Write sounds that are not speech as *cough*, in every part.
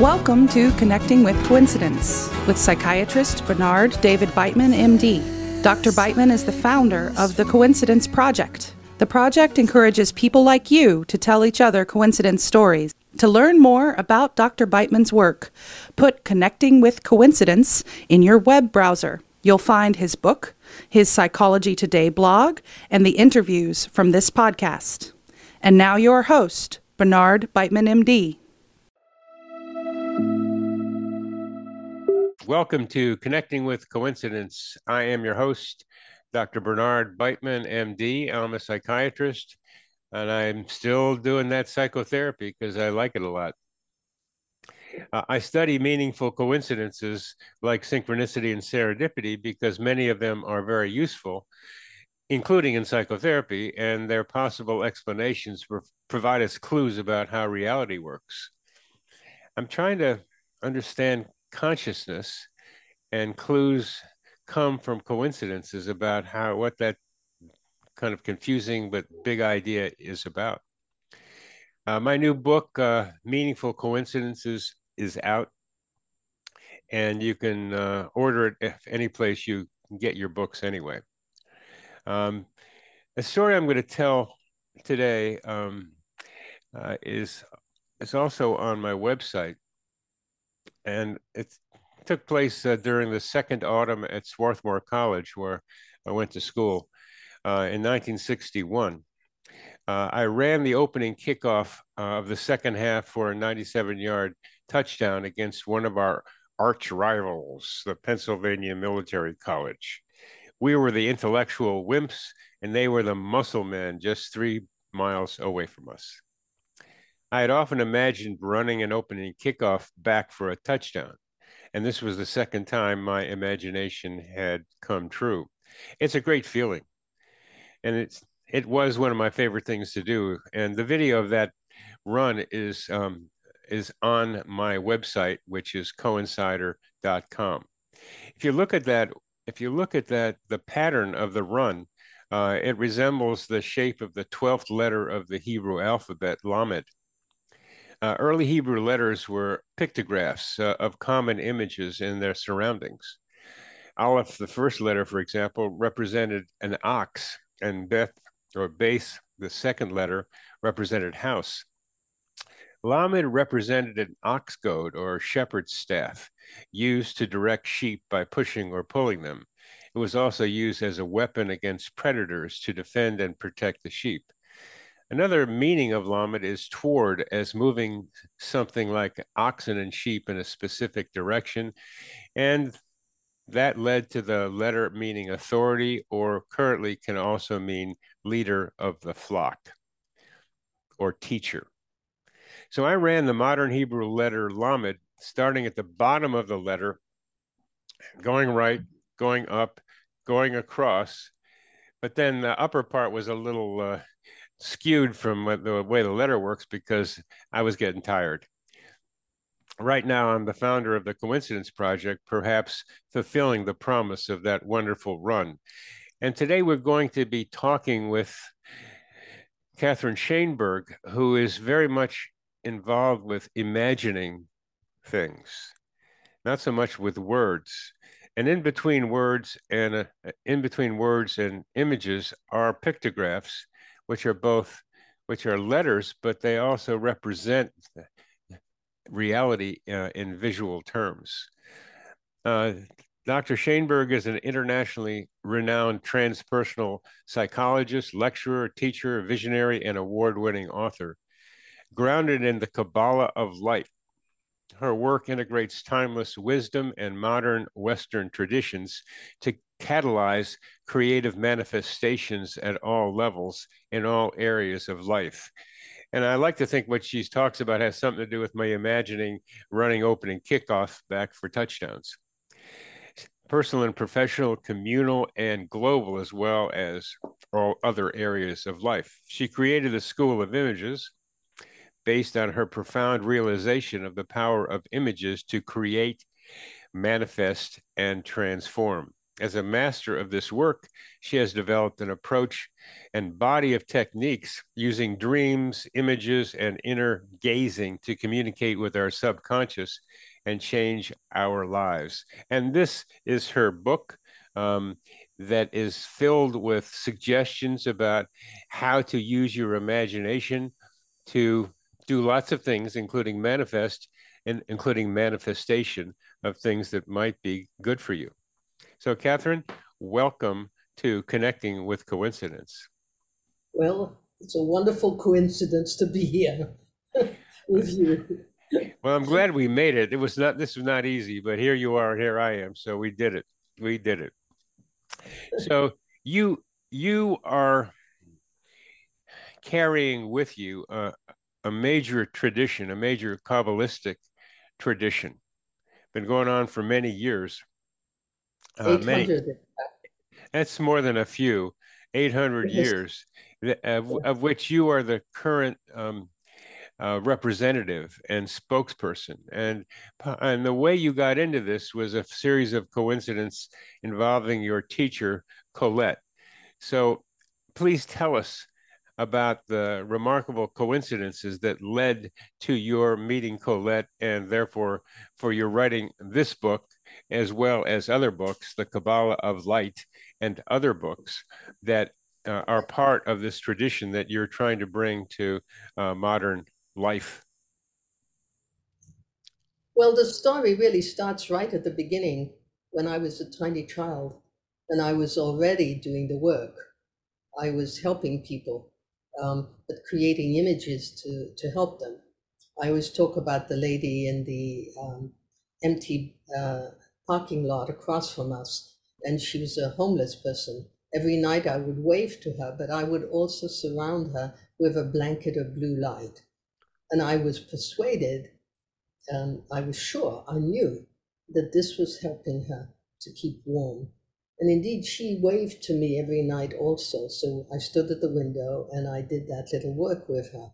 Welcome to Connecting with Coincidence with psychiatrist Bernard David Beitman, MD. Dr. Beitman is the founder of the Coincidence Project. The project encourages people like you to tell each other coincidence stories. To learn more about Dr. Beitman's work, put Connecting with Coincidence in your web browser. You'll find his book, his Psychology Today blog, and the interviews from this podcast. And now, your host, Bernard Beitman, MD. Welcome to Connecting with Coincidence. I am your host, Dr. Bernard Beitman, MD. I'm a psychiatrist, and I'm still doing that psychotherapy because I like it a lot. Uh, I study meaningful coincidences like synchronicity and serendipity because many of them are very useful, including in psychotherapy, and their possible explanations provide us clues about how reality works. I'm trying to understand consciousness and clues come from coincidences about how what that kind of confusing but big idea is about. Uh, my new book, uh, Meaningful Coincidences, is out, and you can uh, order it if any place you can get your books anyway. Um, the story I'm going to tell today um, uh, is is also on my website, and it took place uh, during the second autumn at Swarthmore College, where I went to school uh, in 1961. Uh, I ran the opening kickoff uh, of the second half for a 97 yard touchdown against one of our arch rivals, the Pennsylvania Military College. We were the intellectual wimps, and they were the muscle men just three miles away from us. I had often imagined running an opening kickoff back for a touchdown, and this was the second time my imagination had come true. It's a great feeling, and it's it was one of my favorite things to do. And the video of that run is um, is on my website, which is coincider.com. If you look at that, if you look at that, the pattern of the run, uh, it resembles the shape of the 12th letter of the Hebrew alphabet, Lamed. Uh, early Hebrew letters were pictographs uh, of common images in their surroundings. Aleph, the first letter, for example, represented an ox, and Beth or Base, the second letter, represented house. Lamed represented an ox goad or shepherd's staff used to direct sheep by pushing or pulling them. It was also used as a weapon against predators to defend and protect the sheep. Another meaning of lamed is toward, as moving something like oxen and sheep in a specific direction. And that led to the letter meaning authority, or currently can also mean leader of the flock or teacher. So I ran the modern Hebrew letter lamed, starting at the bottom of the letter, going right, going up, going across. But then the upper part was a little uh, skewed from the way the letter works because I was getting tired. Right now, I'm the founder of the Coincidence Project, perhaps fulfilling the promise of that wonderful run. And today we're going to be talking with Catherine Shainberg, who is very much involved with imagining things, not so much with words. And in between words and uh, in between words and images are pictographs which are both which are letters, but they also represent reality uh, in visual terms. Uh, Dr. Shainberg is an internationally renowned transpersonal psychologist, lecturer, teacher, visionary, and award winning author. Grounded in the Kabbalah of light, her work integrates timeless wisdom and modern Western traditions to catalyze creative manifestations at all levels in all areas of life. And I like to think what she talks about has something to do with my imagining running open opening kickoff back for touchdowns. Personal and professional, communal and global, as well as all other areas of life. She created the school of images based on her profound realization of the power of images to create, manifest, and transform. as a master of this work, she has developed an approach and body of techniques using dreams, images, and inner gazing to communicate with our subconscious and change our lives. And this is her book um, that is filled with suggestions about how to use your imagination to do lots of things, including manifest and including manifestation of things that might be good for you. So, Catherine, welcome to Connecting with Coincidence. Well, it's a wonderful coincidence to be here *laughs* with you. Well, I'm glad we made it. It was not this was not easy, but here you are, here I am. So we did it. We did it. So you you are carrying with you a, a major tradition, a major Kabbalistic tradition, been going on for many years. Uh, many, that's more than a few, 800 years, of, of, which you are the current um, uh, representative and spokesperson. And, and the way you got into this was a series of coincidences involving your teacher, Colette. So please tell us about the remarkable coincidences that led to your meeting Colette and therefore for your writing this book, as well as other books, The Kabbalah of Light and other books that uh, are part of this tradition that you're trying to bring to uh, modern life. Well, the story really starts right at the beginning when I was a tiny child and I was already doing the work. I was helping people um, but creating images to, to help them. I always talk about the lady in the um, empty uh, parking lot across from us, and she was a homeless person. Every night I would wave to her, but I would also surround her with a blanket of blue light. And I was persuaded, and I was sure, I knew that this was helping her to keep warm. And indeed, she waved to me every night also. So I stood at the window and I did that little work with her.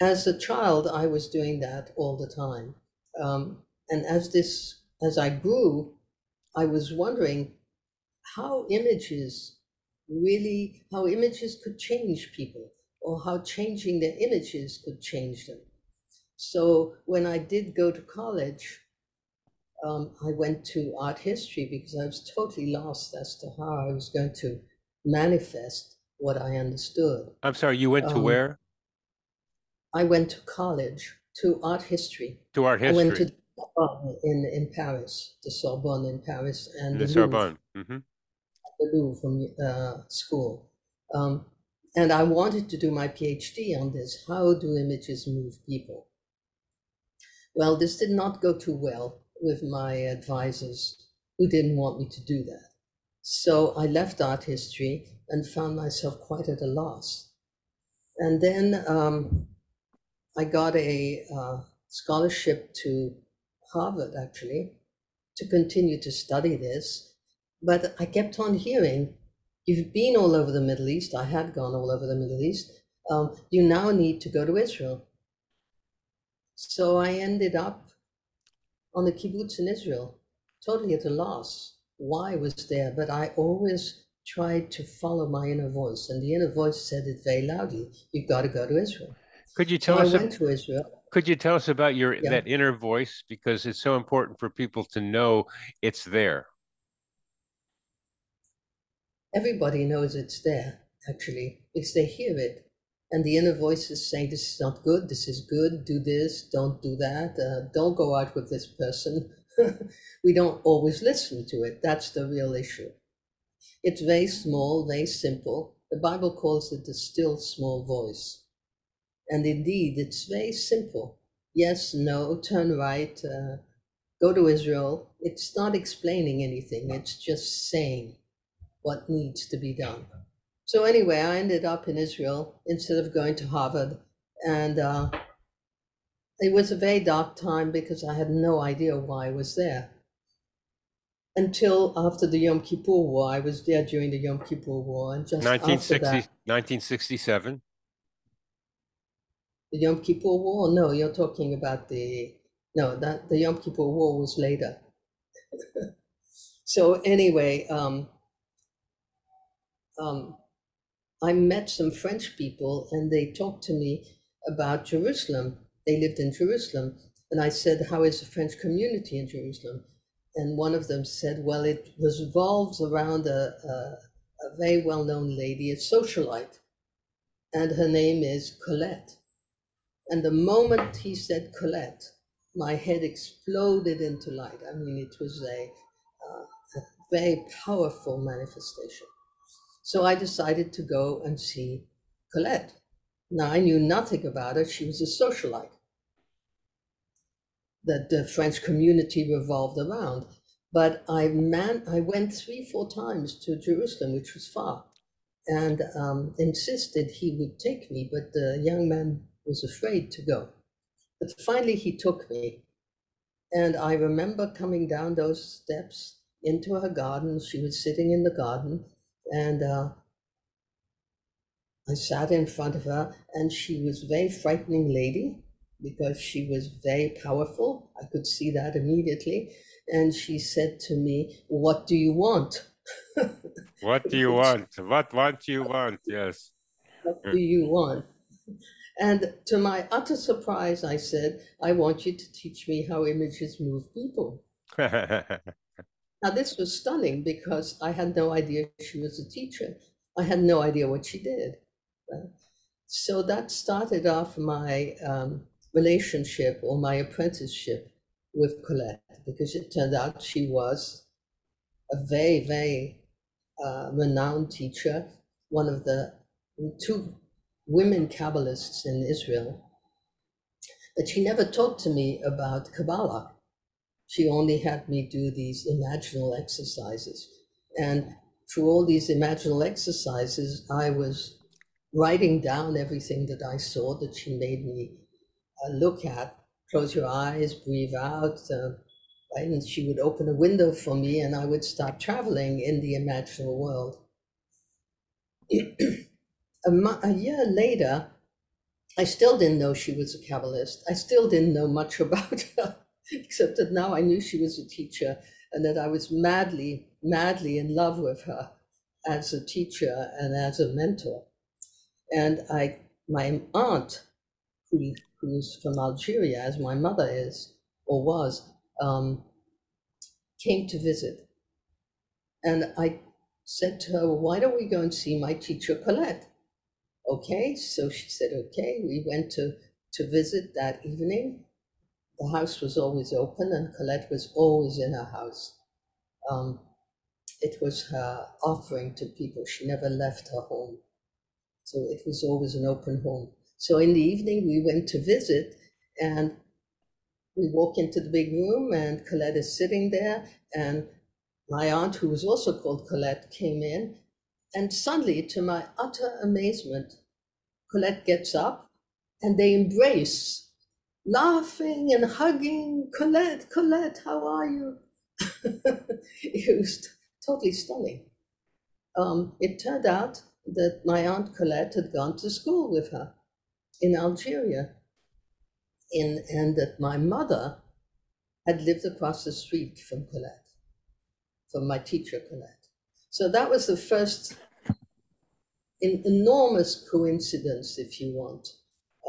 As a child, I was doing that all the time. Um, and as this, as I grew, I was wondering how images really, how images could change people, or how changing their images could change them. So when I did go to college, um, I went to art history because I was totally lost as to how I was going to manifest what I understood. I'm sorry, you went to um, where? I went to college to art history. To art history. I went to Sorbonne in in Paris, the Sorbonne in Paris, and the, the Sorbonne. Mm-hmm. The Louvre from uh, school. Um, and I wanted to do my PhD on this. How do images move people? Well, this did not go too well with my advisors who didn't want me to do that. So I left art history and found myself quite at a loss. And then um, I got a uh, scholarship to Harvard, actually, to continue to study this. But I kept on hearing, you've been all over the Middle East. I had gone all over the Middle East. Um, you now need to go to Israel. So I ended up on the kibbutz in Israel, totally at a loss why I was there, but I always tried to follow my inner voice, and the inner voice said it very loudly: "You've got to go to Israel." Could you tell so us? I went to Israel. Could you tell us about your yeah. that inner voice because it's so important for people to know it's there. Everybody knows it's there, actually, because they hear it and the inner voice is saying this is not good this is good do this don't do that uh, don't go out with this person. *laughs* We don't always listen to it that's the real issue. It's very small very simple. The bible calls it the still small voice. And indeed it's very simple. Yes no turn right uh, go to israel. It's not explaining anything it's just saying what needs to be done so anyway, I ended up in Israel instead of going to Harvard, and uh, it was a very dark time because I had no idea why I was there. Until after the Yom Kippur War, I was there during the Yom Kippur War, and just 1960, after that, 1967. The Yom Kippur War? No, you're talking about the no that the Yom Kippur War was later. *laughs* so anyway, um, um, I met some French people and they talked to me about Jerusalem. They lived in Jerusalem. And I said, How is the French community in Jerusalem? And one of them said, Well, it revolves around a, a, a very well known lady, a socialite, and her name is Colette. And the moment he said Colette, my head exploded into light. I mean, it was a, uh, a very powerful manifestation. So I decided to go and see Colette. Now, I knew nothing about her. She was a socialite that the French community revolved around. But I man, I went three, four times to Jerusalem, which was far, and um, insisted he would take me. But the young man was afraid to go. But finally, he took me. And I remember coming down those steps into her garden. She was sitting in the garden, and uh, I sat in front of her, and she was a very frightening lady because she was very powerful. I could see that immediately. And she said to me, What do you want? *laughs* what do you want? What want you want? Yes. What do you want? And to my utter surprise, I said, I want you to teach me how images move people. *laughs* now, this was stunning because I had no idea she was a teacher. I had no idea what she did. So that started off my um, relationship or my apprenticeship with Colette because it turned out she was a very, very uh, renowned teacher, one of the two women Kabbalists in Israel. But she never talked to me about Kabbalah. She only had me do these imaginal exercises. And through all these imaginal exercises, I was writing down everything that I saw that she made me uh, look at. Close your eyes, breathe out. Uh, right? And she would open a window for me, and I would start traveling in the imaginal world. *clears throat* a, mo- a year later, I still didn't know she was a Kabbalist. I still didn't know much *laughs* about her, *laughs* except that now I knew she was a teacher and that I was madly, madly in love with her as a teacher and as a mentor. And I, my aunt, who, who's from Algeria, as my mother is or was, um, came to visit. And I said to her, well, Why don't we go and see my teacher, Colette? Okay, so she said, Okay. We went to, to visit that evening. The house was always open, and Colette was always in her house. Um, it was her offering to people. She never left her home. So it was always an open home. So in the evening, we went to visit, and we walk into the big room, and Colette is sitting there, and my aunt, who was also called Colette, came in, and suddenly, to my utter amazement, Colette gets up, and they embrace, laughing and hugging. Colette, Colette, how are you? *laughs* it was totally stunning. Um, it turned out that my aunt Colette had gone to school with her in Algeria, in, and that my mother had lived across the street from Colette, from my teacher Colette. So that was the first enormous coincidence, if you want,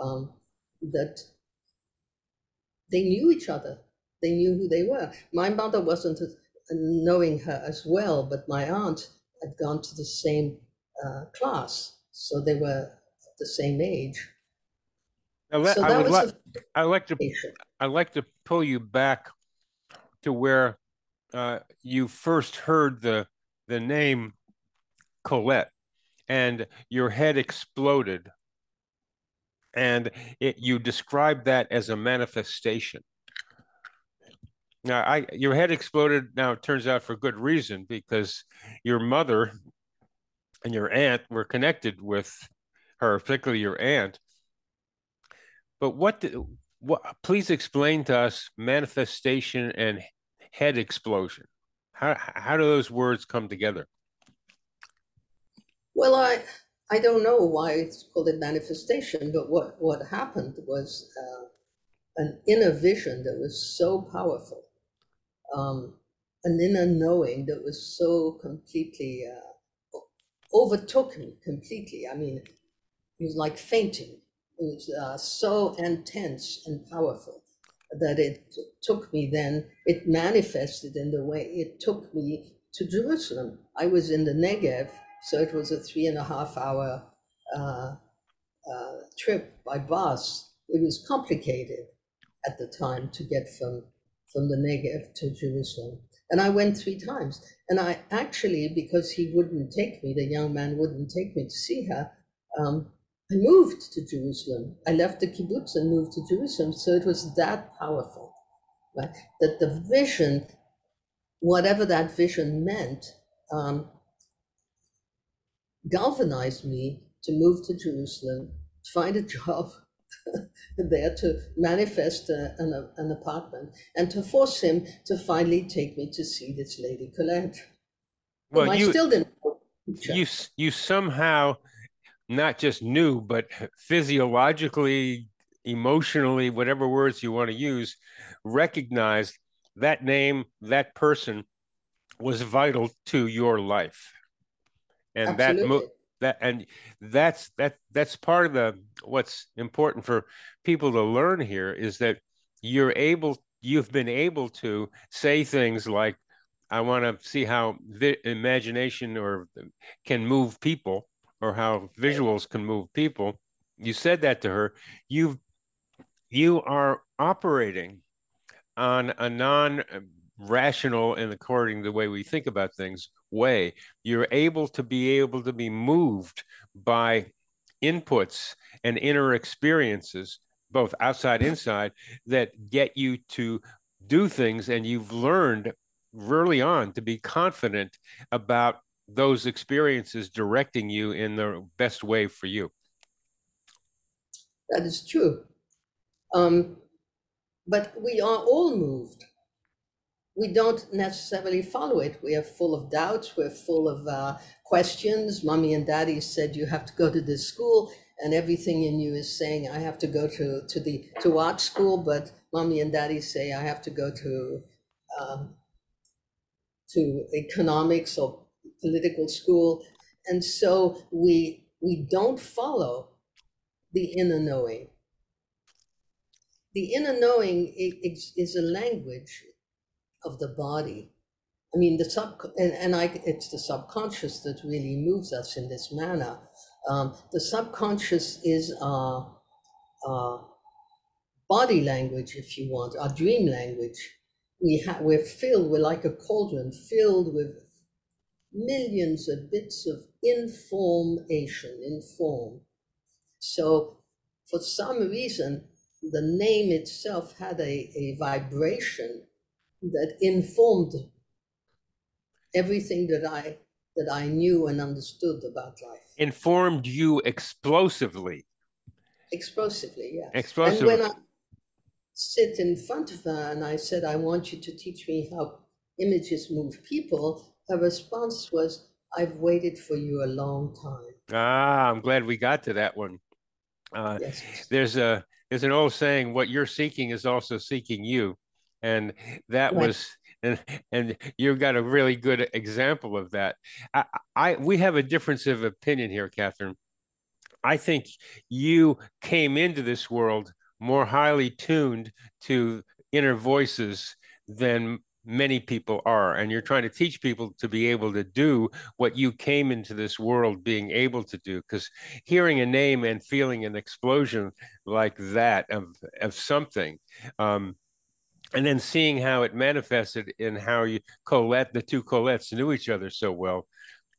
um, that they knew each other. They knew who they were. My mother wasn't knowing her as well, but my aunt had gone to the same uh, class, so they were the same age. I, le- so I would like. I like to. I like to pull you back to where uh, you first heard the the name Colette, and your head exploded, and it, you described that as a manifestation. Now, I your head exploded. Now it turns out for good reason because your mother and your aunt were connected with her, particularly your aunt. But what, did, what please explain to us manifestation and head explosion. How, how do those words come together? Well, I, I don't know why it's called a manifestation, but what, what happened was uh, an inner vision that was so powerful. Um, an inner knowing that was so completely uh, overtook me completely. I mean, it was like fainting. It was uh, so intense and powerful that it took me then, it manifested in the way it took me to Jerusalem. I was in the Negev, so it was a three and a half hour uh, uh, trip by bus. It was complicated at the time to get from, from the Negev to Jerusalem. And I went three times. And I actually, because he wouldn't take me, the young man wouldn't take me to see her, um, I moved to Jerusalem. I left the kibbutz and moved to Jerusalem. So it was that powerful, right? That the vision, whatever that vision meant, um, galvanized me to move to Jerusalem, to find a job *laughs* there, to manifest a, an, an apartment, and to force him to finally take me to see this lady Colette. Well, you, I still didn't. You, you somehow not just knew, but physiologically, emotionally, whatever words you want to use, recognized that name, that person was vital to your life. And Absolutely. that mo- that and that's that that's part of the what's important for people to learn here is that you're able you've been able to say things like I want to see how vi- imagination or can move people or how visuals can move people. You said that to her. You you are operating on a non um, rational and according to the way we think about things way. You're able to be able to be moved by inputs and inner experiences, both outside inside, that get you to do things. And you've learned early on to be confident about those experiences directing you in the best way for you. That is true. Um, but we are all moved. We don't necessarily follow it. We are full of doubts. We're full of uh, questions. Mommy and daddy said you have to go to this school, and everything in you is saying I have to go to to the to art school. But mommy and daddy say I have to go to um, to economics or political school. And so we, we don't follow the inner knowing. The inner knowing is, is a language of the body. I mean, the sub and, and I, it's the subconscious that really moves us in this manner. Um, the subconscious is our, our body language, if you want, our dream language. We have we're filled, we're like a cauldron filled with millions of bits of information, inform. So for some reason, the name itself had a, a vibration that informed everything that I that I knew and understood about life. Informed you explosively. Explosively, yeah. Explosively. And when I sit in front of her and I said, I want you to teach me how images move people, her response was, I've waited for you a long time. Ah, I'm glad we got to that one. Uh, yes. There's a there's an old saying, "What you're seeking is also seeking you," and that right. was and and you've got a really good example of that. I, I we have a difference of opinion here, Catherine. I think you came into this world more highly tuned to inner voices than many people are and you're trying to teach people to be able to do what you came into this world being able to do because hearing a name and feeling an explosion like that of of something um, and then seeing how it manifested in how you Colette the two Colettes knew each other so well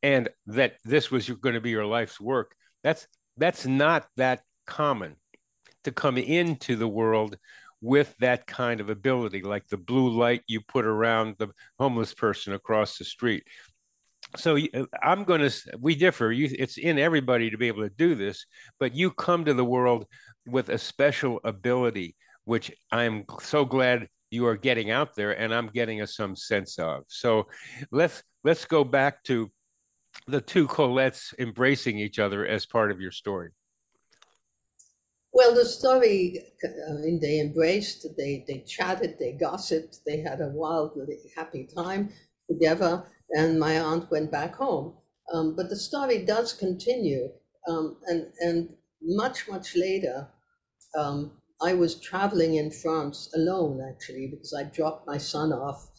and that this was going to be your life's work that's that's not that common to come into the world with that kind of ability, like the blue light you put around the homeless person across the street. So I'm going to, we differ. You, it's in everybody to be able to do this, but you come to the world with a special ability, which I'm so glad you are getting out there and I'm getting a, some sense of. So let's, let's go back to the two Colettes embracing each other as part of your story. Well, the story, I mean, they embraced, they, they chatted, they gossiped, they had a wildly happy time together, and my aunt went back home. Um, but the story does continue, um, and, and much, much later, um, I was traveling in France alone, actually, because I dropped my son off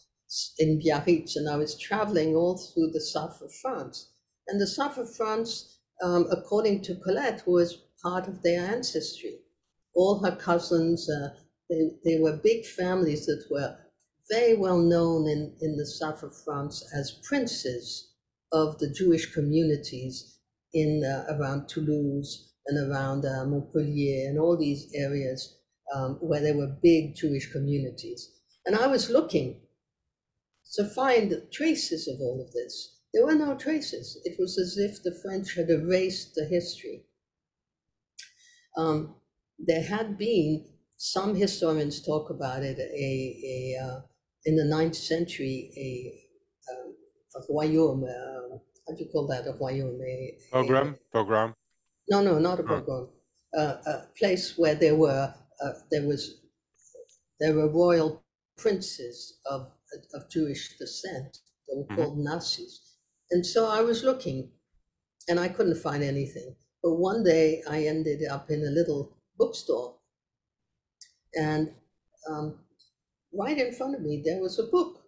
in Biarritz, and I was traveling all through the south of France. And the south of France, um, according to Colette, was part of their ancestry. All her cousins, uh, they, they were big families that were very well known in, in the south of France as princes of the Jewish communities in uh, around Toulouse and around uh, Montpellier and all these areas um, where there were big Jewish communities. And I was looking to find traces of all of this. There were no traces. It was as if the French had erased the history. Um, there had been some historians talk about it. A, a uh, in the ninth century, a, um, a royaume. Uh, how do you call that? A royaume. A, pogrom. A, pogrom. No, no, not a pogrom. Oh. Uh, a place where there were uh, there was there were royal princes of of Jewish descent. They were mm-hmm. called Nasis. And so I was looking and I couldn't find anything. But one day I ended up in a little bookstore and um, right in front of me there was a book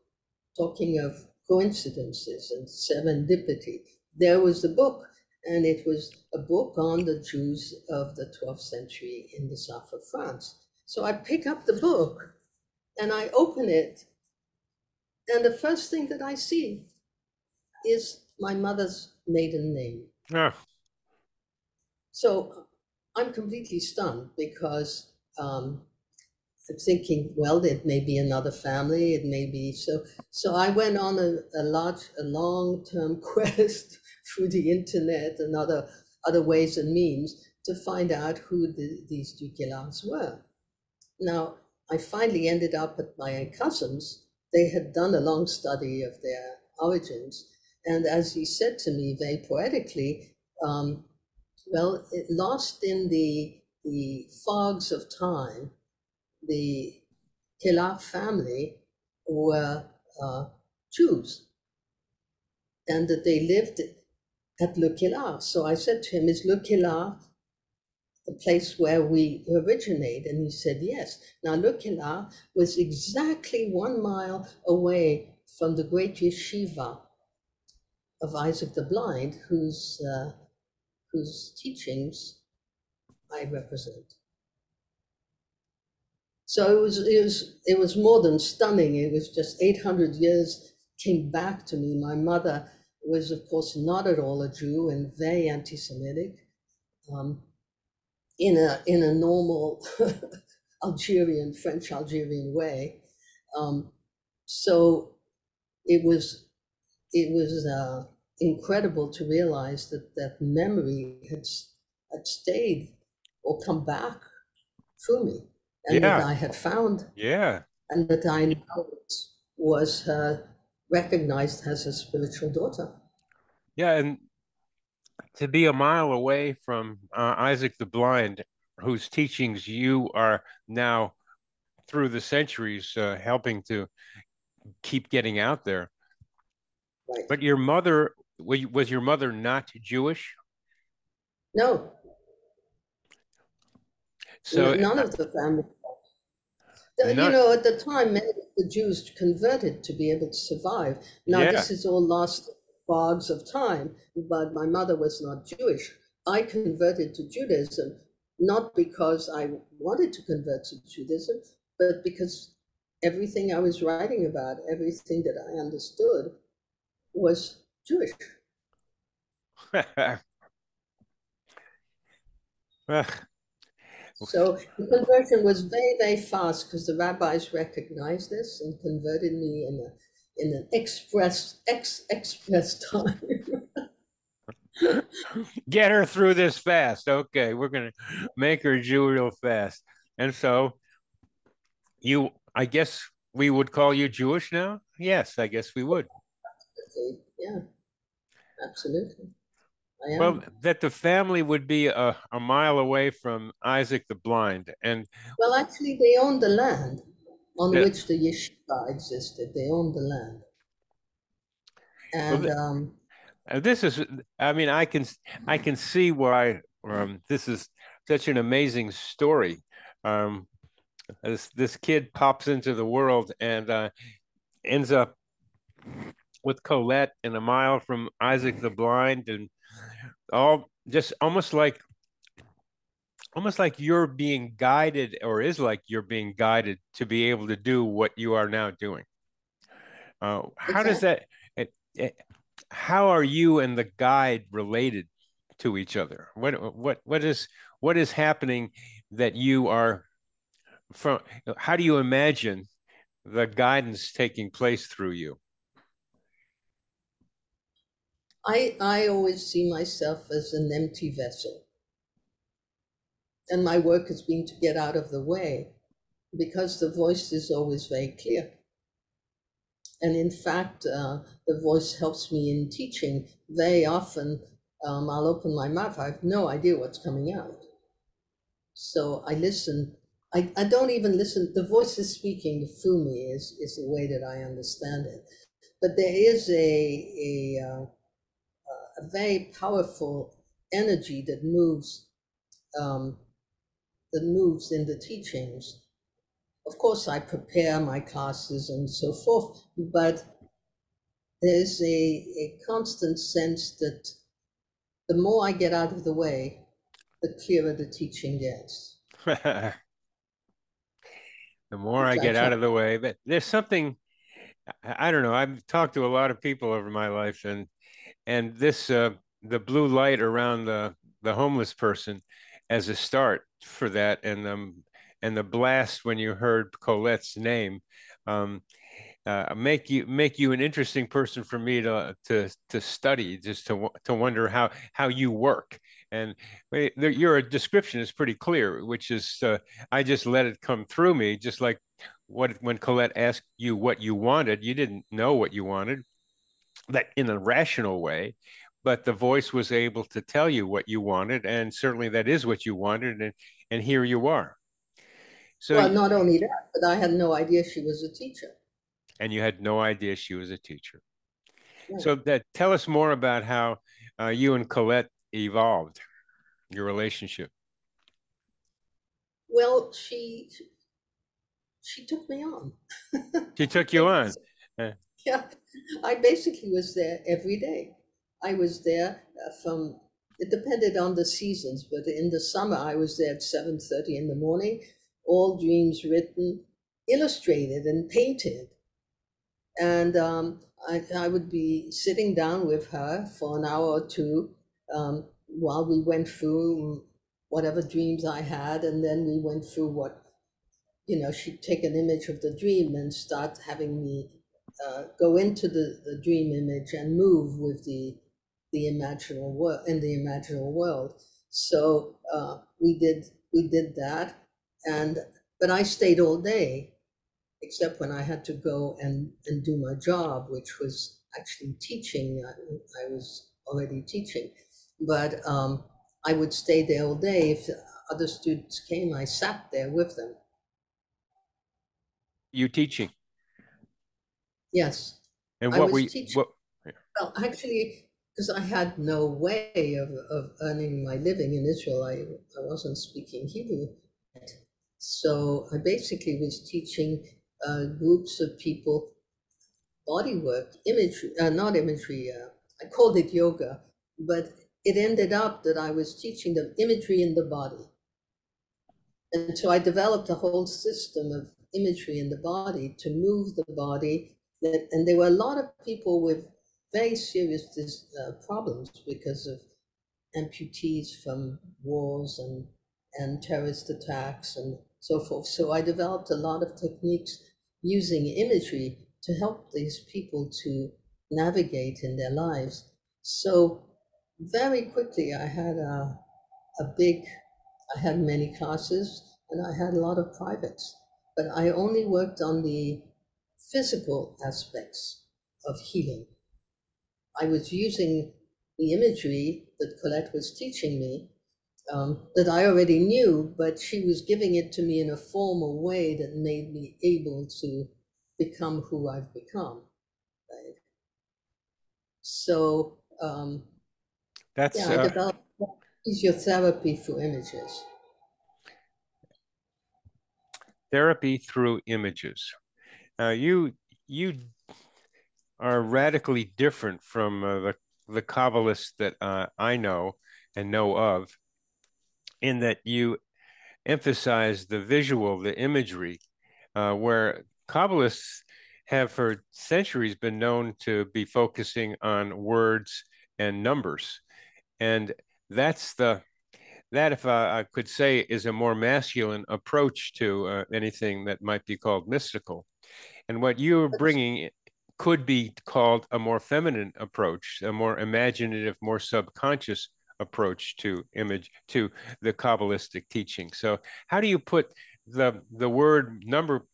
talking of coincidences and serendipity. There was the book, and it was a book on the Jews of the 12th century in the south of France. So I pick up the book and I open it, and the first thing that I see is my mother's maiden name. Yeah. So I'm completely stunned because um, I'm thinking, well, it may be another family. It may be so. So I went on a, a large, a long-term *laughs* quest through the internet and other other ways and means to find out who the, these Duquelars were. Now, I finally ended up at my cousin's. They had done a long study of their origins, and as he said to me very poetically, um, well, lost in the the fogs of time, the Kellar family were uh, Jews, and that they lived at Le. So I said to him, "Is Le the place where we originate?" And he said, "Yes." Now Le was exactly one mile away from the great yeshiva of Isaac the Blind, whose uh, whose teachings I represent. So it was, it was, it was more than stunning. It was just 800 years came back to me. My mother was, of course, not at all a Jew and very anti-Semitic, um, in a in a normal *laughs* Algerian French Algerian way. Um, so it was it was uh, incredible to realize that that memory had had stayed or come back through me and yeah. that I had found. Yeah. And that I know was uh, recognized as a spiritual daughter. Yeah, and to be a mile away from uh, Isaac the Blind, whose teachings you are now through the centuries uh, helping to keep getting out there. Right. But your mother was your mother not Jewish? No, so none of the family. You know, at the time, many of the Jews converted to be able to survive. Now, yeah. this is all lost bogs of time, but my mother was not Jewish. I converted to Judaism not because I wanted to convert to Judaism, but because everything I was writing about, everything that I understood, was Jewish. *laughs* So the conversion was very, very fast because the rabbis recognized this and converted me in a in an express ex express time. *laughs* Get her through this fast. Okay, we're gonna make her Jew real fast. And so you I guess we would call you Jewish now? Yes, I guess we would. Yeah, absolutely. Well, that the family would be a, a mile away from Isaac the Blind. And Well, actually, they owned the land on which the yeshiva existed. They owned the land. And the- um, uh, this is, I mean, I can I can see why um, this is such an amazing story. Um, this this kid pops into the world and uh, ends up with Colette and a mile from Isaac the Blind, and all just almost like almost like you're being guided, or is like you're being guided to be able to do what you are now doing. Uh, how does that? It, it, how are you and the guide related to each other? What what what is what is happening that you are from? How do you imagine the guidance taking place through you? I, I always see myself as an empty vessel. And my work has been to get out of the way because the voice is always very clear. And in fact, uh, the voice helps me in teaching. Very often, um, I'll open my mouth, I have no idea what's coming out. So I listen. I, I don't even listen. The voice is speaking through me, is, is the way that I understand it. But there is a, a, uh, a very powerful energy that moves um, that moves in the teachings. Of course, I prepare my classes and so forth, but there's a, a constant sense that the more I get out of the way, the clearer the teaching gets. *laughs* the more I get out of the way, but there's something I don't know. I've talked to a lot of people over my life, and and this uh, the blue light around the the homeless person as a start for that, and um and the blast when you heard Colette's name. Um, uh, make you make you an interesting person for me to to to study, just to to wonder how how you work. And your description is pretty clear, which is uh, I just let it come through me, just like what when Colette asked you what you wanted, you didn't know what you wanted, that in a rational way, but the voice was able to tell you what you wanted, and certainly that is what you wanted, and and here you are. So well, not only that, but I had no idea she was a teacher. and you had no idea she was a teacher. So that tell us more about how uh, you and Colette evolved your relationship. Well, she she took me on. She took *laughs* you on. Yeah, I basically was there every day. I was there uh, from. It depended on the seasons, but in the summer I was there at seven thirty in the morning. All dreams written, illustrated, and painted. And um, I, I would be sitting down with her for an hour or two um, while we went through whatever dreams I had, and then we went through what you know, she'd take an image of the dream and start having me uh, go into the, the dream image and move with the the imaginal world in the imaginal world. So uh, we did we did that, and but I stayed all day, except when I had to go and and do my job, which was actually teaching. I, I was already teaching, but um, I would stay there all day. If other students came, I sat there with them. You teaching, Yes. and I what was we teaching. what Well, actually, because I had no way of, of earning my living in Israel, I, I wasn't speaking Hebrew. yet. So I basically was teaching uh, groups of people body work, imagery, uh, not imagery, uh, I called it yoga, but it ended up that I was teaching them imagery in the body. And so I developed a whole system of imagery in the body to move the body. That, and there were a lot of people with very serious uh, problems because of amputees from wars and, and terrorist attacks and so forth. So I developed a lot of techniques using imagery to help these people to navigate in their lives. So very quickly, I had a, a big, I had many classes and I had a lot of privates, but I only worked on the physical aspects of healing. I was using the imagery that Colette was teaching me um, that I already knew, but she was giving it to me in a formal way that made me able to become who I've become. Right. So um, that's yeah, I uh, developed physiotherapy through images. therapy through images. Now, you you are radically different from uh, the the Kabbalists that uh, I know and know of, in that you emphasize the visual, the imagery, uh, where Kabbalists have for centuries been known to be focusing on words and numbers, and that's the that, if I, I could say, is a more masculine approach to uh, anything that might be called mystical. And what you're bringing could be called a more feminine approach, a more imaginative, more subconscious approach to image to the Kabbalistic teaching. So, how do you put the the word number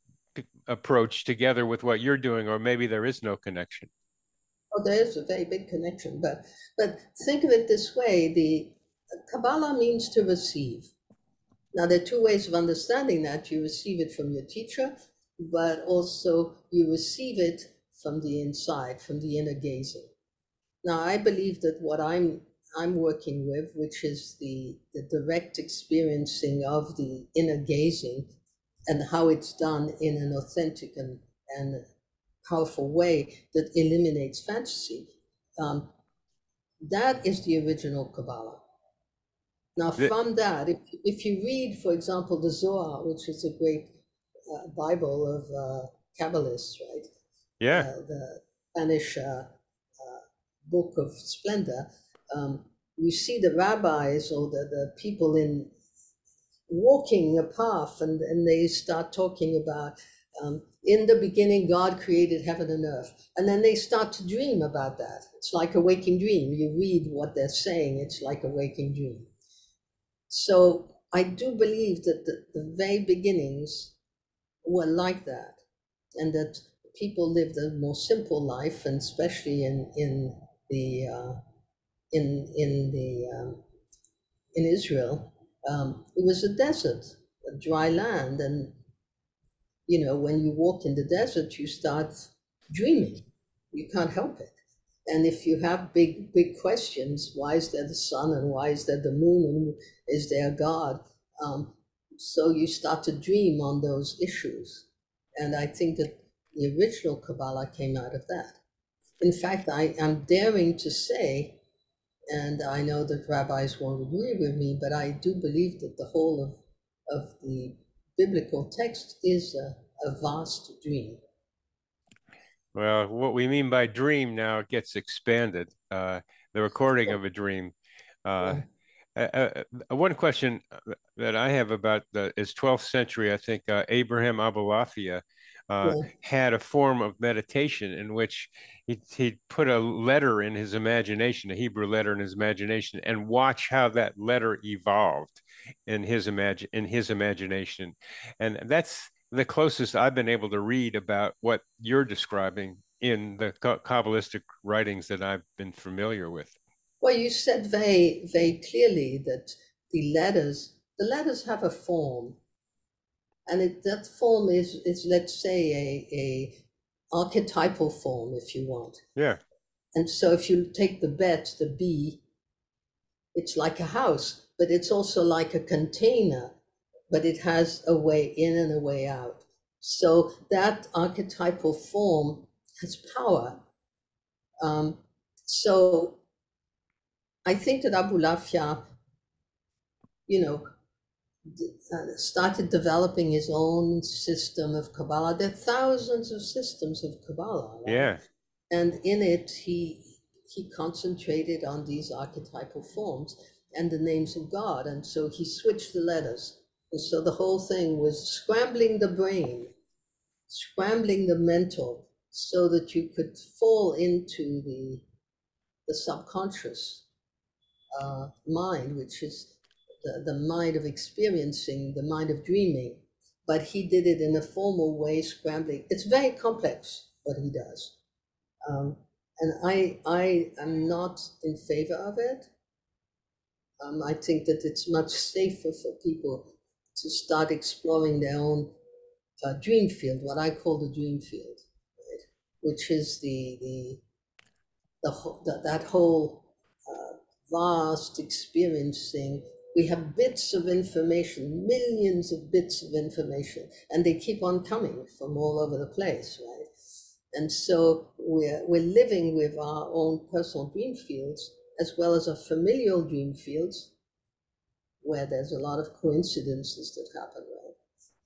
approach together with what you're doing, or maybe there is no connection? Oh, there is a very big connection, but but think of it this way: the Kabbalah means to receive. Now, there are two ways of understanding that. You receive it from your teacher, but also you receive it from the inside, from the inner gazing. Now, I believe that what I'm I'm working with, which is the, the direct experiencing of the inner gazing and how it's done in an authentic and, and powerful way that eliminates fantasy. Um, that is the original Kabbalah. Now, from that, if, if you read, for example, the Zohar, which is a great uh, Bible of uh, Kabbalists, right? Yeah. Uh, the Spanish uh, uh, Book of Splendor, um, you see the rabbis or the, the people in walking a path and, and they start talking about um, in the beginning god created heaven and earth. And then they start to dream about that. It's like a waking dream. You read what they're saying it's like a waking dream. So I do believe that the, the very beginnings were like that, and that people lived a more simple life, and especially in in the uh, in in the um, in Israel, um, it was a desert, a dry land, and you know when you walk in the desert, you start dreaming. You can't help it. And if you have big, big questions, why is there the sun and why is there the moon and is there a God? Um, so you start to dream on those issues. And I think that the original Kabbalah came out of that. In fact, I am daring to say, and I know that rabbis won't agree with me, but I do believe that the whole of, of the biblical text is a, a vast dream. Well, what we mean by dream now gets expanded. Uh, the recording of a dream. Uh, uh, uh, one question that I have about the is 12th century. I think uh, Abraham Abulafia uh, yeah. had a form of meditation in which he he put a letter in his imagination, a Hebrew letter in his imagination, and watch how that letter evolved in his imagine in his imagination, and that's the closest I've been able to read about what you're describing in the Kabbalistic writings that I've been familiar with. Well, you said very, very clearly that the letters, the letters have a form, and it, that form is, is let's say, a, a archetypal form, if you want. Yeah. And so, if you take the bet, the B, it's like a house, but it's also like a container but it has a way in and a way out. So that archetypal form has power. Um, so I think that Abulafia, you know, uh, started developing his own system of Kabbalah. There are thousands of systems of Kabbalah. Right? Yeah. And in it, he he concentrated on these archetypal forms and the names of God. And so he switched the letters. And so the whole thing was scrambling the brain, scrambling the mental, so that you could fall into the, the subconscious uh, mind, which is the, the mind of experiencing, the mind of dreaming. But he did it in a formal way, scrambling. It's very complex what he does. Um, and I I am not in favor of it. Um, I think that it's much safer for people to start exploring their own uh, dream field, what I call the dream field, right? which is the the the, the that whole vast experiencing. We have bits of information, millions of bits of information, and they keep on coming from all over the place, right? And so we're, we're living with our own personal dream fields as well as our familial dream fields where there's a lot of coincidences that happen, right?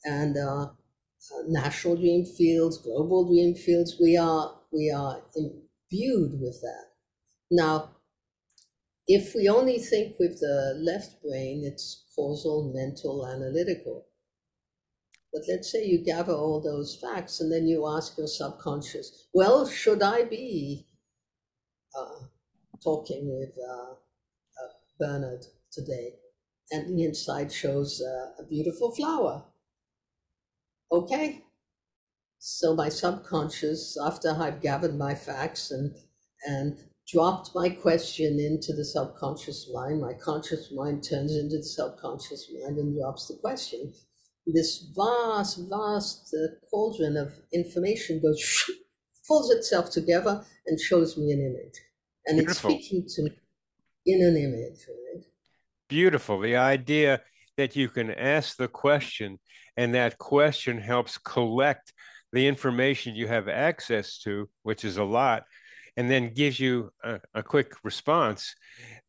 And uh, uh, national dream fields, global dream fields, we are, we are imbued with that. Now, if we only think with the left brain, it's causal, mental, analytical. But let's say you gather all those facts and then you ask your subconscious, well, should I be uh, talking with uh, uh, Bernard today? And the inside shows uh, a beautiful flower. Okay. So my subconscious, after I've gathered my facts and and dropped my question into the subconscious mind, my conscious mind turns into the subconscious mind and drops the question this vast, vast uh, cauldron of information goes, *laughs* pulls itself together and shows me an image. And Beautiful. it's speaking to me in an image, right? Beautiful. The idea that you can ask the question and that question helps collect the information you have access to, which is a lot, and then gives you a, a, quick response,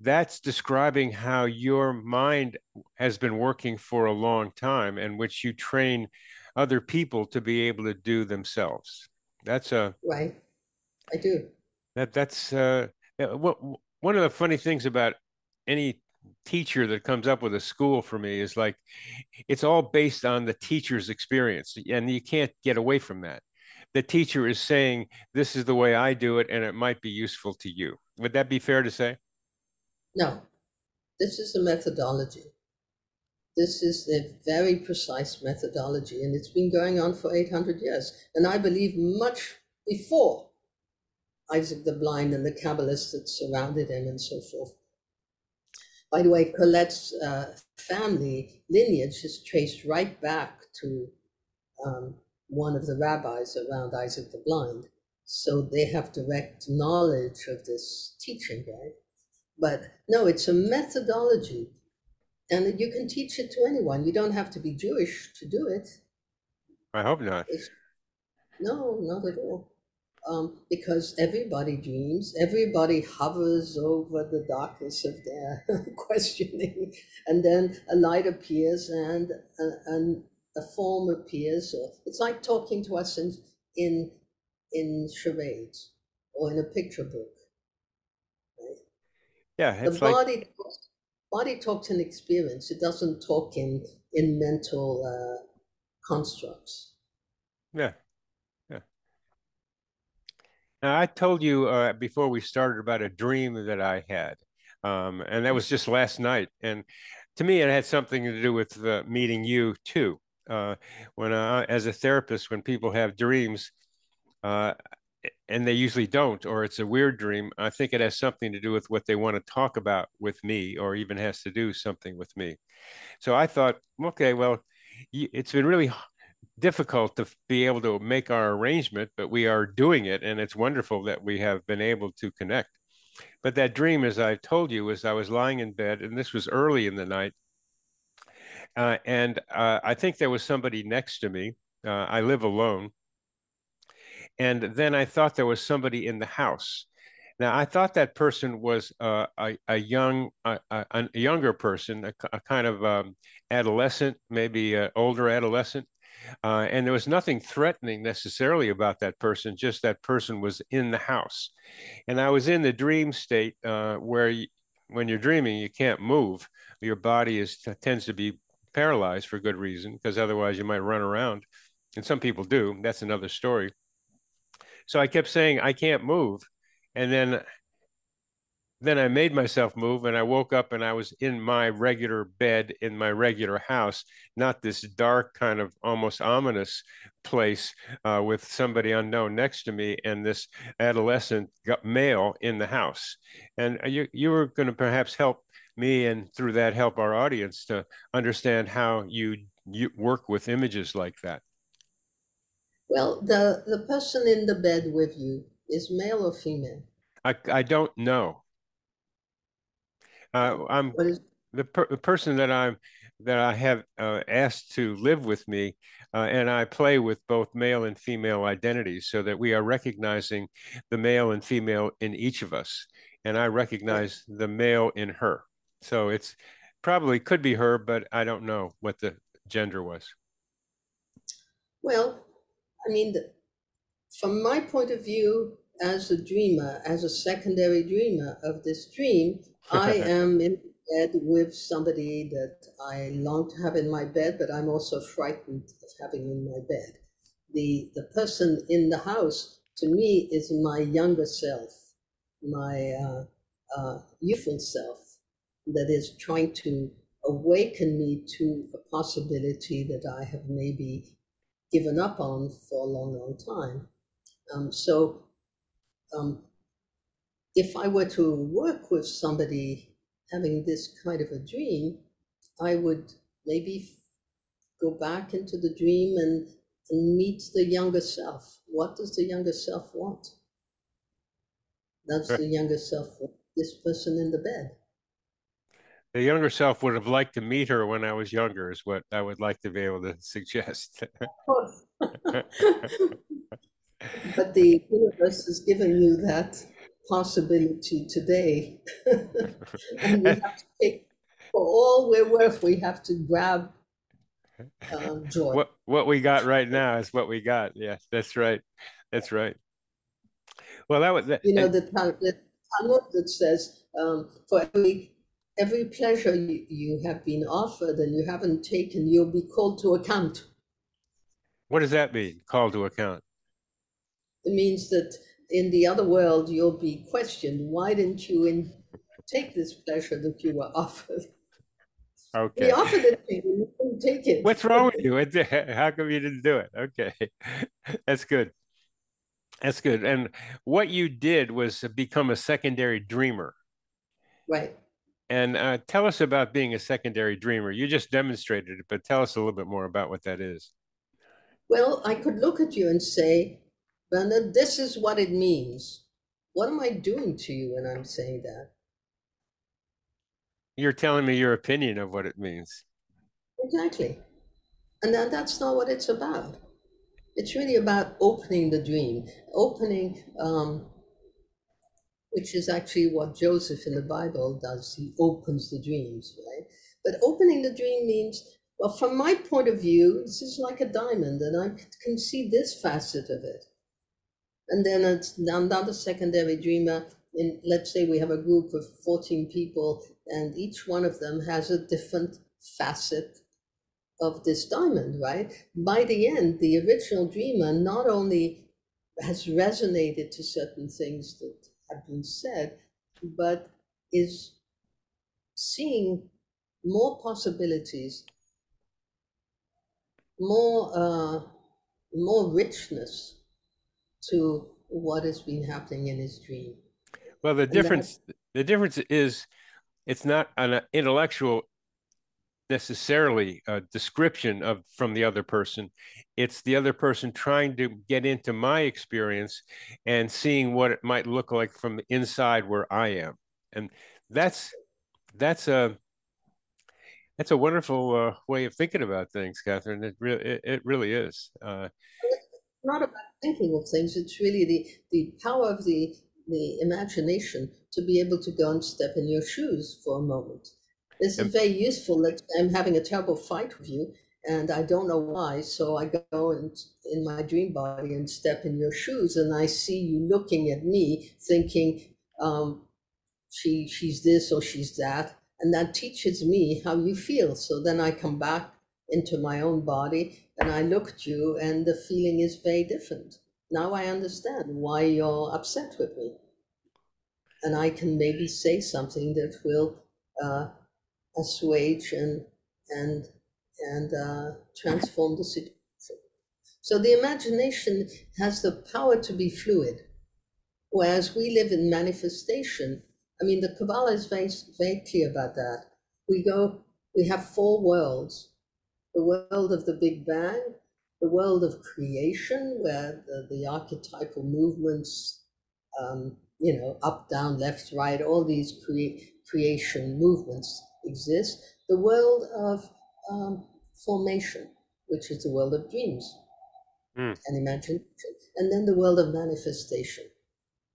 that's describing how your mind has been working for a long time and which you train other people to be able to do themselves. That's a right. I do. That that's uh, what one of the funny things about any teacher that comes up with a school for me is like it's all based on the teacher's experience and you can't get away from that the teacher is saying, this is the way I do it, and it might be useful to you. Would that be fair to say? No, this is a methodology. This is a very precise methodology, and it's been going on for 800 years. And I believe much before Isaac the Blind and the Kabbalists that surrounded him and so forth. By the way, Colette's uh, family lineage is traced right back to um, one of the rabbis around Isaac the Blind. So they have direct knowledge of this teaching, right? But no, it's a methodology. And you can teach it to anyone. You don't have to be Jewish to do it. I hope not. It's, no, not at all. Um, because everybody dreams, everybody hovers over the darkness of their *laughs* questioning, and then a light appears, and and a form appears, or it's like talking to us in in in charades or in a picture book. Right? Yeah, the body like... talks, body talks in experience. It doesn't talk in in mental uh, constructs. Yeah, yeah. Now I told you uh, before we started about a dream that I had, um, and that was just last night. And to me, it had something to do with uh, meeting you too uh, when uh, as a therapist when people have dreams uh, and they usually don't or it's a weird dream i think it has something to do with what they want to talk about with me or even has to do something with me. So i thought okay well it's been really difficult to be able to make our arrangement but we are doing it and it's wonderful that we have been able to connect. But that dream as i told you was i was lying in bed and this was early in the night uh, and uh, I think there was somebody next to me. Uh, I live alone. And then I thought there was somebody in the house. Now I thought that person was uh, a, a young, a, a, younger person, a, a kind of um, adolescent, maybe an older adolescent. Uh, and there was nothing threatening necessarily about that person, just that person was in the house. And I was in the dream state uh, where you, when you're dreaming, you can't move. Your body is tends to be paralyzed for good reason, because otherwise you might run around. And some people do. That's another story. So I kept saying, I can't move. And then then I made myself move and I woke up and I was in my regular bed in my regular house, not this dark kind of almost ominous place uh, with somebody unknown next to me and this adolescent male in the house. And you, you were going to perhaps help me and through that help our audience to understand how you, you work with images like that. Well, the, the person in the bed with you is male or female? I, I don't know. Uh, I'm the, per- the person that I'm that I have uh, asked to live with me, uh, and I play with both male and female identities, so that we are recognizing the male and female in each of us, and I recognize the male in her. So it's probably could be her, but I don't know what the gender was. Well, I mean, from my point of view, as a dreamer, as a secondary dreamer of this dream, *laughs* I am in bed with somebody that I long to have in my bed, but I'm also frightened of having in my bed. The, the person in the house, to me, is my younger self, my uh, uh, youthful self, that is trying to awaken me to a possibility that I have maybe given up on for a long, long time. Um, so um, if I were to work with somebody having this kind of a dream, I would maybe go back into the dream and, and meet the younger self. What does the younger self want? Does the younger self want this person in the bed? The younger self would have liked to meet her when I was younger, is what I would like to be able to *laughs* suggest. *laughs* but the universe has given you that possibility today. *laughs* and we have to take, for all we're worth, we have to grab um, joy. What, what we got right now is what we got. Yeah, that's right. That's right. Well, that was, that, you know, the, the Talmud that says, um, for every every pleasure you, you have been offered and you haven't taken, you'll be called to account. What does that mean, called to account? It means that in the other world, you'll be questioned. Why didn't you in, take this pleasure that you were *laughs* offered? Okay. We offered it to you, you take it. What's wrong with you? How come you didn't do it? Okay, *laughs* that's good. That's good. And what you did was become a secondary dreamer. Right. And uh, tell us about being a secondary dreamer. You just demonstrated it, but tell us a little bit more about what that is. Well, I could look at you and say, Bernard, this is what it means. What am I doing to you when I'm saying that? You're telling me your opinion of what it means. Exactly. And then that's not what it's about. It's really about opening the dream, opening, um, which is actually what Joseph in the Bible does. He opens the dreams, right? But opening the dream means, well, from my point of view, this is like a diamond, and I can see this facet of it. And then another secondary dreamer. In let's say we have a group of 14 people, and each one of them has a different facet of this diamond, right? By the end, the original dreamer not only has resonated to certain things that have been said, but is seeing more possibilities, more uh, more richness to what has been happening in his dream. Well, the difference the difference is it's not an intellectual necessarily a description of from the other person it's the other person trying to get into my experience and seeing what it might look like from the inside where i am and that's that's a that's a wonderful uh, way of thinking about things catherine it really it, it really is uh, not about thinking of things. It's really the, the power of the, the imagination to be able to go and step in your shoes for a moment. This is very useful. I'm having a terrible fight with you and I don't know why. So I go and in my dream body and step in your shoes, and I see you looking at me, thinking, um, "She, she's this or she's that," and that teaches me how you feel. So then I come back into my own body and I look at you, and the feeling is very different. Now I understand why you're upset with me. and I can maybe say something that will uh, assuage and and and uh, transform the situation. So the imagination has the power to be fluid, whereas we live in manifestation. I mean, the Kabbalah is very very clear about that. We go, we have four worlds: the world of the Big Bang, the world of creation, where the, the archetypal movements, um, you know, up, down, left, right, all these crea- creation movements exist. The world of um, formation, which is the world of dreams mm. and imagination, and then the world of manifestation.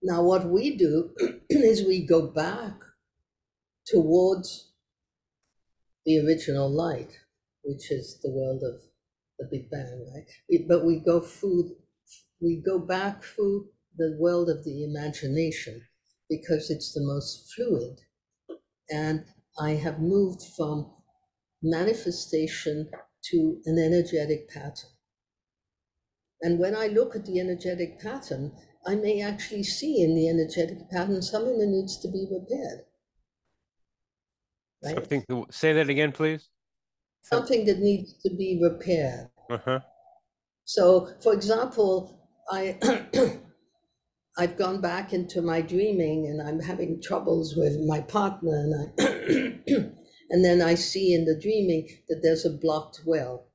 Now, what we do *clears throat* is we go back towards the original light, which is the world of the Big Bang, right? We, but we go through, we go back through the world of the imagination because it's the most fluid. And I have moved from manifestation to an energetic pattern. And when I look at the energetic pattern, I may actually see in the energetic pattern something that needs to be repaired. Right? Something to, say that again, please. Something that needs to be repaired. Uh-huh. So, for example, I *clears throat* I've gone back into my dreaming and I'm having troubles with my partner and I *clears throat* and then I see in the dreaming that there's a blocked well.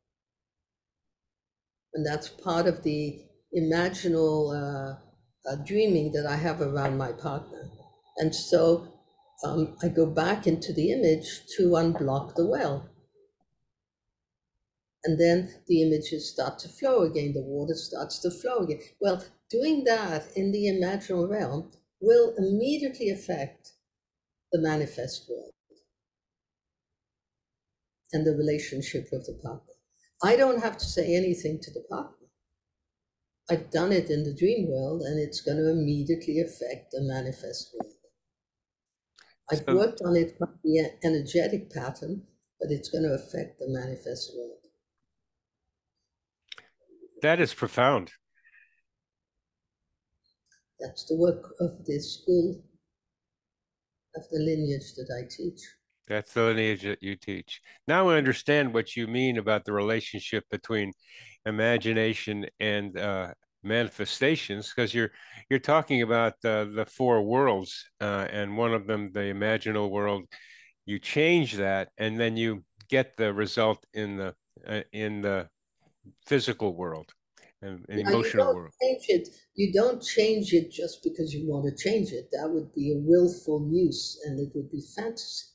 And that's part of the imaginal uh, uh, dreaming that I have around my partner. And so um, I go back into the image to unblock the well. And then the images start to flow again, the water starts to flow again. Well, doing that in the imaginal realm will immediately affect the manifest world and the relationship with the partner. I don't have to say anything to the partner. I've done it in the dream world and it's going to immediately affect the manifest world. I've so, worked on it from the energetic pattern, but it's going to affect the manifest world. That is profound. That's the work of the school of the lineage that I teach. That's the lineage that you teach. Now I understand what you mean about the relationship between imagination and uh, manifestations, because you're you're talking about uh, the four worlds, uh, and one of them, the imaginal world. You change that, and then you get the result in the uh, in the physical world and, and emotional world. Change it. You don't change it just because you want to change it. That would be a willful use, and it would be fantasy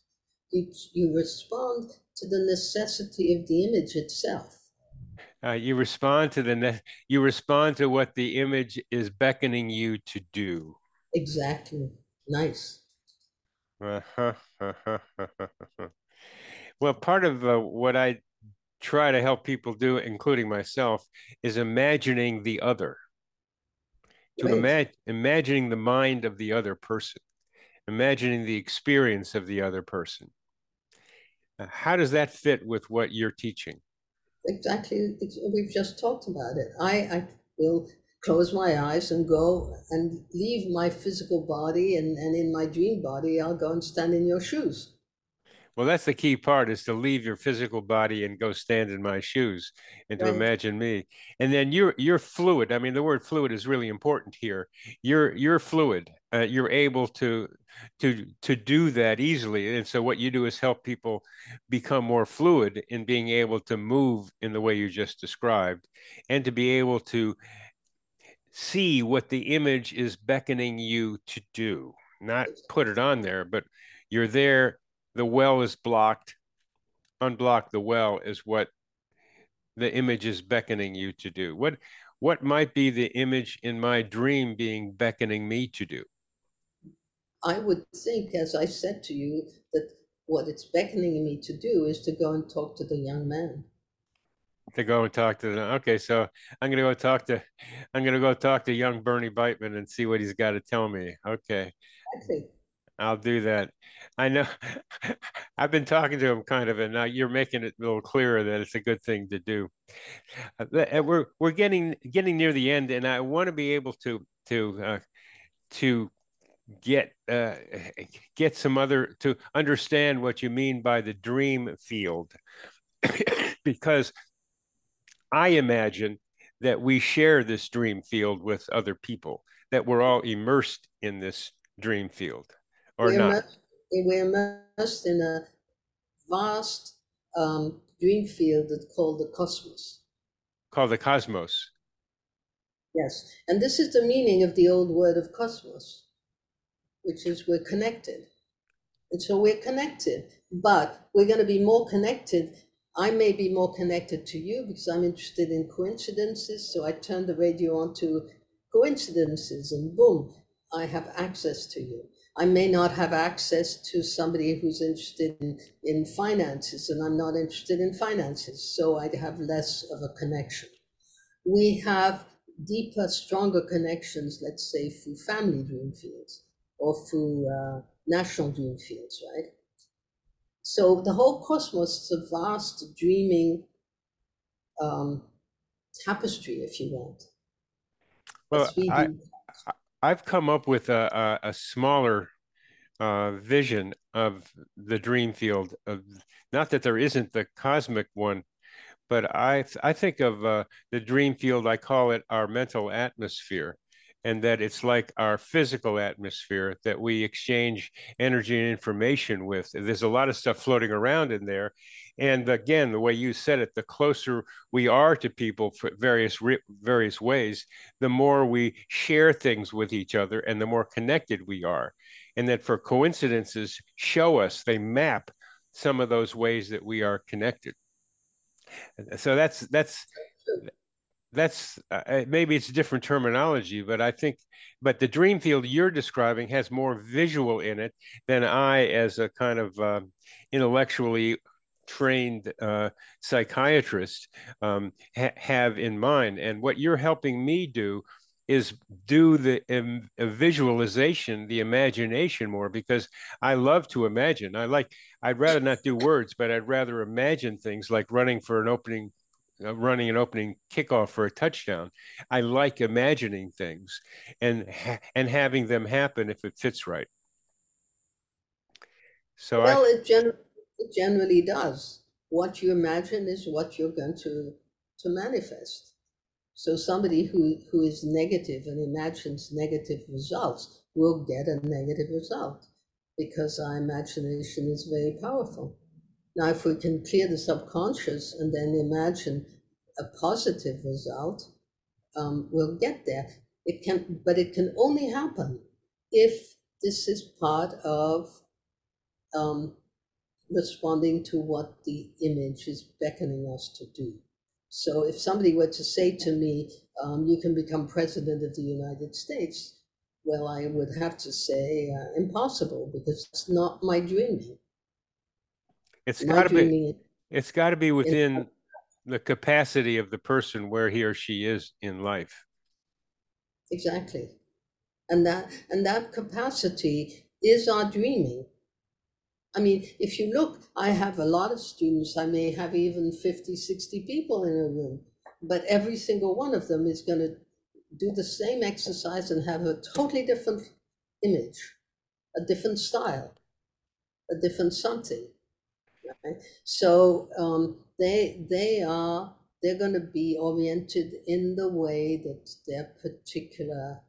you, you respond to the necessity of the image itself. Uh, you respond to the ne- you respond to what the image is beckoning you to do. Exactly. Nice. Uh-huh. *laughs* well, part of uh, what I try to help people do, including myself, is imagining the other. To imagine, imagining the mind of the other person, imagining the experience of the other person. Uh, how does that fit with what you're teaching? Exactly. It's, we've just talked about it. I, I will close my eyes and go and leave my physical body, and, and in my dream body, I'll go and stand in your shoes. Well, that's the key part is to leave your physical body and go stand in my shoes and to imagine me. And then you're you're fluid. I mean, the word fluid is really important here. You're you're fluid. Uh, you're able to to to do that easily. And so what you do is help people become more fluid in being able to move in the way you just described and to be able to see what the image is beckoning you to do. Not put it on there, but you're there the well is blocked, unblock the well is what the image is beckoning you to do. What what might be the image in my dream being beckoning me to do? I would think, as I said to you, that what it's beckoning me to do is to go and talk to the young man. To go and talk to them. Okay, so I'm gonna go talk to I'm gonna go talk to young Bernie Beitman and see what he's got to tell me. Okay. Exactly. I'll do that. I know. *laughs* I've been talking to him kind of, and now you're making it a little clearer that it's a good thing to do. Uh, we're we're getting getting near the end, and I want to be able to to uh, to get uh, *laughs* get some other to understand what you mean by the dream field. *coughs* Because i imagine that we share this dream field with other people that we're all immersed in this dream field or not. immersed, we're immersed in a vast um, dream field that's called the cosmos called the cosmos yes and this is the meaning of the old word of cosmos which is we're connected. And so we're connected, but we're going to be more connected. I may be more connected to you because I'm interested in coincidences. So I turn the radio on to coincidences, and boom, I have access to you. I may not have access to somebody who's interested in, in finances, and I'm not interested in finances. So I'd have less of a connection. We have deeper, stronger connections, let's say, through family dream fields or through uh, national dream fields, right? So the whole cosmos is a vast dreaming um, tapestry, if you want. Well, I, I've come up with a, a, a smaller uh, vision of the dream field. Of not that there isn't the cosmic one, but I I think of uh, the dream field. I call it our mental atmosphere, and that it's like our physical atmosphere that we exchange energy and information with. There's a lot of stuff floating around in there. And again, the way you said it, the closer we are to people for various various ways, the more we share things with each other and the more connected we are. And that for coincidences show us, they map some of those ways that we are connected. So that's that's that's uh, uh, maybe it's different terminology, but I think, but the dream field you're describing has more visual in it than I, as a kind of uh, intellectually trained uh, psychiatrist, um, ha- have in mind. And what you're helping me do is do the um, visualization, the imagination more, because I love to imagine. I like, I'd rather not do words, but I'd rather imagine things like running for an opening Uh, running an opening kickoff for a touchdown. I like imagining things and and having them happen if it fits right. So well, I, it, gen- it generally does. What you imagine is what you're going to to manifest. So somebody who who is negative and imagines negative results will get a negative result because our imagination is very powerful. Now, if we can clear the subconscious and then imagine a positive result, um, we'll get there. It can, but it can only happen if this is part of um, responding to what the image is beckoning us to do. So, if somebody were to say to me, um, "You can become president of the United States," well, I would have to say uh, impossible because it's not my dreaming. It's got to be. It's got to be within the capacity of the person where he or she is in life. Exactly, and that and that capacity is our dreaming. I mean, if you look, I have a lot of students. I may have even 50, 60 people in a room, but every single one of them is going to do the same exercise and have a totally different image, a different style, a different something. Right? So um, they they are they're going to be oriented in the way that their particular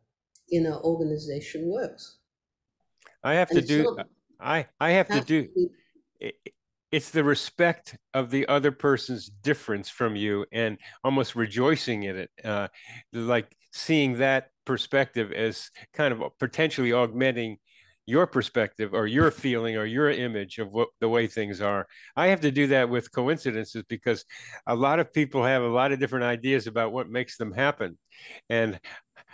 inner organization works. I have and to do. Not, I I have, have to do. To be, it's the respect of the other person's difference from you and almost rejoicing in it uh, like seeing that perspective as kind of potentially augmenting your perspective or your feeling or your image of what the way things are. I have to do that with coincidences because a lot of people have a lot of different ideas about what makes them happen. And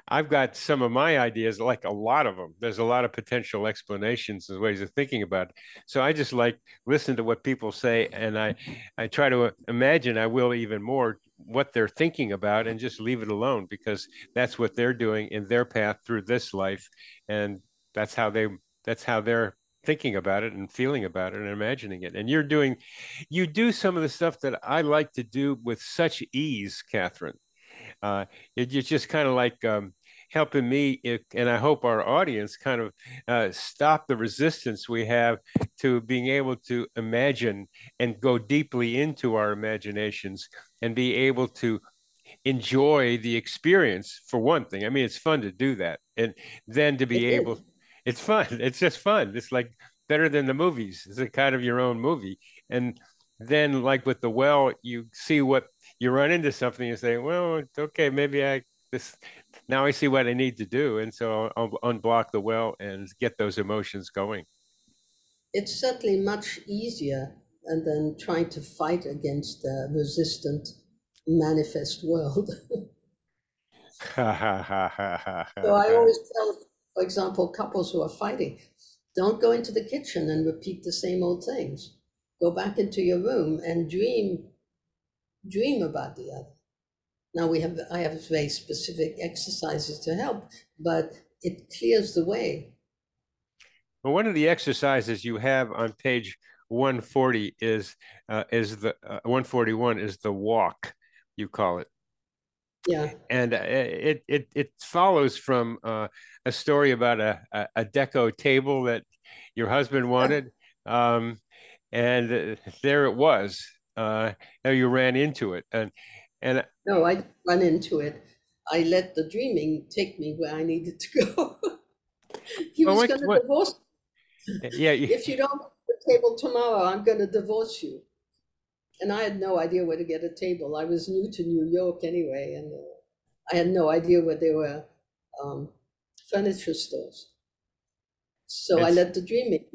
I've got some of my ideas, like a lot of them. There's a lot of potential explanations and ways of thinking about it. So I just like listen to what people say, and I, I try to imagine. I will even more what they're thinking about, and just leave it alone because that's what they're doing in their path through this life, and that's how they that's how they're thinking about it and feeling about it and imagining it and you're doing you do some of the stuff that i like to do with such ease catherine uh, it, it's just kind of like um, helping me, and I hope our audience kind of uh, stop the resistance we have to being able to imagine and go deeply into our imaginations and be able to enjoy the experience for one thing. I mean, it's fun to do that. And then to be it able. It's fun. *laughs* It's just fun. It's like better than the movies. It's a kind of your own movie. And then like with the well, you see what you run into something, you say, well, okay, maybe I, this, now I see what I need to do. And so I'll, I'll unblock the well and get those emotions going. It's certainly much easier than trying to fight against the resistant manifest world. *laughs* *laughs* so I always tell, for example, couples who are fighting, don't go into the kitchen and repeat the same old things. Go back into your room and dream, dream about the other. Now we have, I have very specific exercises to help, but it clears the way. Well, one of the exercises you have on page 140 is uh, is the uh, 141 is the walk you call it. Yeah. And uh, it it it follows from uh, a story about a, a, deco table that your husband wanted, um, and uh, there it was. Uh, you ran into it, and and no, I ran into it. I let the dreaming take me where I needed to go. *laughs* he was going to divorce. Yeah. if you don't the table tomorrow, I'm going to divorce you and I had no idea where to get a table. I was new to New York anyway, and uh, I had no idea where there were um, furniture stores. So I let the dreaming.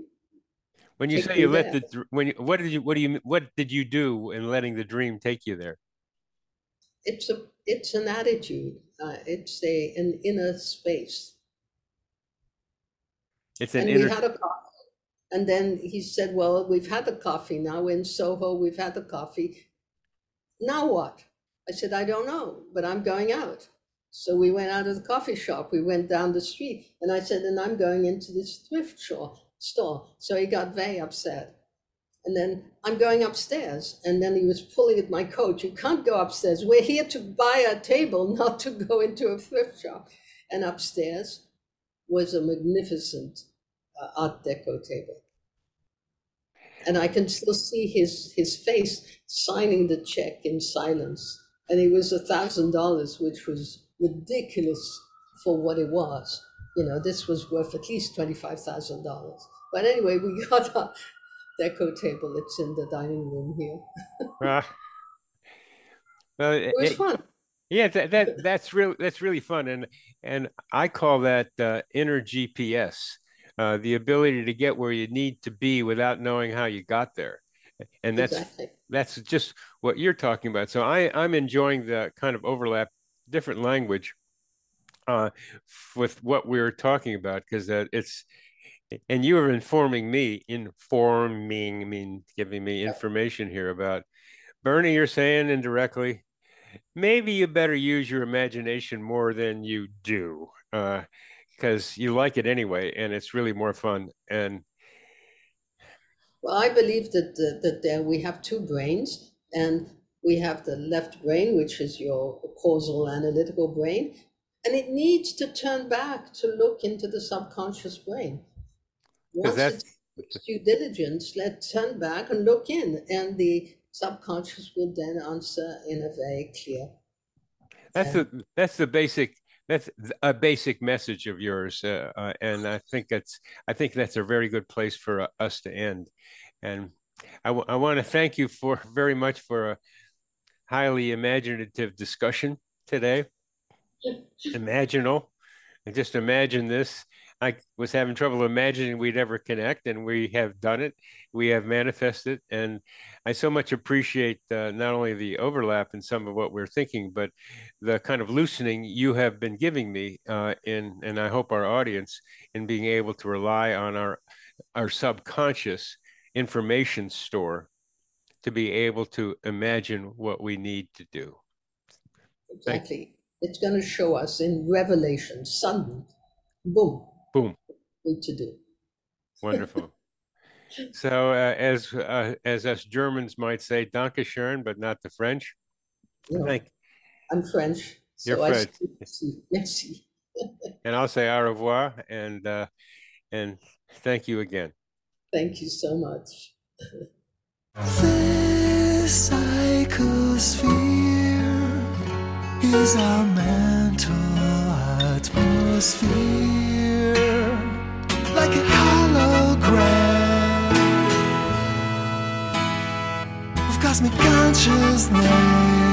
When you say you let there. the when what did you what do you what did you do in letting the dream take you there? It's a it's an attitude. Uh, it's a an inner space. It's an and inner. We had a and then he said, Well, we've had the coffee now in Soho, we've had the coffee. Now what? I said, I don't know, but I'm going out. So we went out of the coffee shop. We went down the street, and I said, And I'm going into this thrift store. So he got very upset. And then I'm going upstairs. And then he was pulling at my coat. You can't go upstairs. We're here to buy a table, not to go into a thrift shop. And upstairs was a magnificent uh, Art Deco table. And I can still see his, his face signing the check in silence. And it was a thousand dollars, which was ridiculous for what it was. You know, this was worth at least $25,000. But anyway, we *laughs* got a deco table. It's in the dining room here. uh, *laughs* well, it was it, fun. Yeah, that, that that's really that's really fun, and and I call that uh, inner GPS uh, the ability to get where you need to be without knowing how you got there. And that's exactly. that's just what you're talking about. So i i'm enjoying the kind of overlap different language uh, with what we are talking about because uh, it's and you are informing me informing I mean giving me information here about bernie you're saying indirectly maybe you better use your imagination more than you do. Uh, because you like it anyway, and it's really more fun. And well, I believe that the, that there we have two brains, and we have the left brain, which is your causal analytical brain, and it needs to turn back to look into the subconscious brain. Once it's due diligence, let's turn back and look in, and the subconscious will then answer in a very clear. That's the that's the basic that's a basic message of yours, uh, uh, and I think that's I think that's a very good place for uh, us to end. And I, I want to thank you for very much for a highly imaginative discussion today. Imaginal, and just imagine this I was having trouble imagining we'd ever connect, and we have done it. We have manifested, and I so much appreciate uh, not only the overlap in some of what we're thinking, but the kind of loosening you have been giving me uh, in, and I hope our audience in being able to rely on our our subconscious information store to be able to imagine what we need to do. Exactly. It's going to show us in revelation, sudden, boom, Boom. Good to do. *laughs* Wonderful. so, uh, as uh, as us Germans might say, "Danke schön," but not the French. No, Thank. I'm French. You're so French. Merci. *laughs* and I'll say au revoir and uh, and thank you again. Thank you so much. this psychosphere is our mental atmosphere, like a hologram of cosmic consciousness.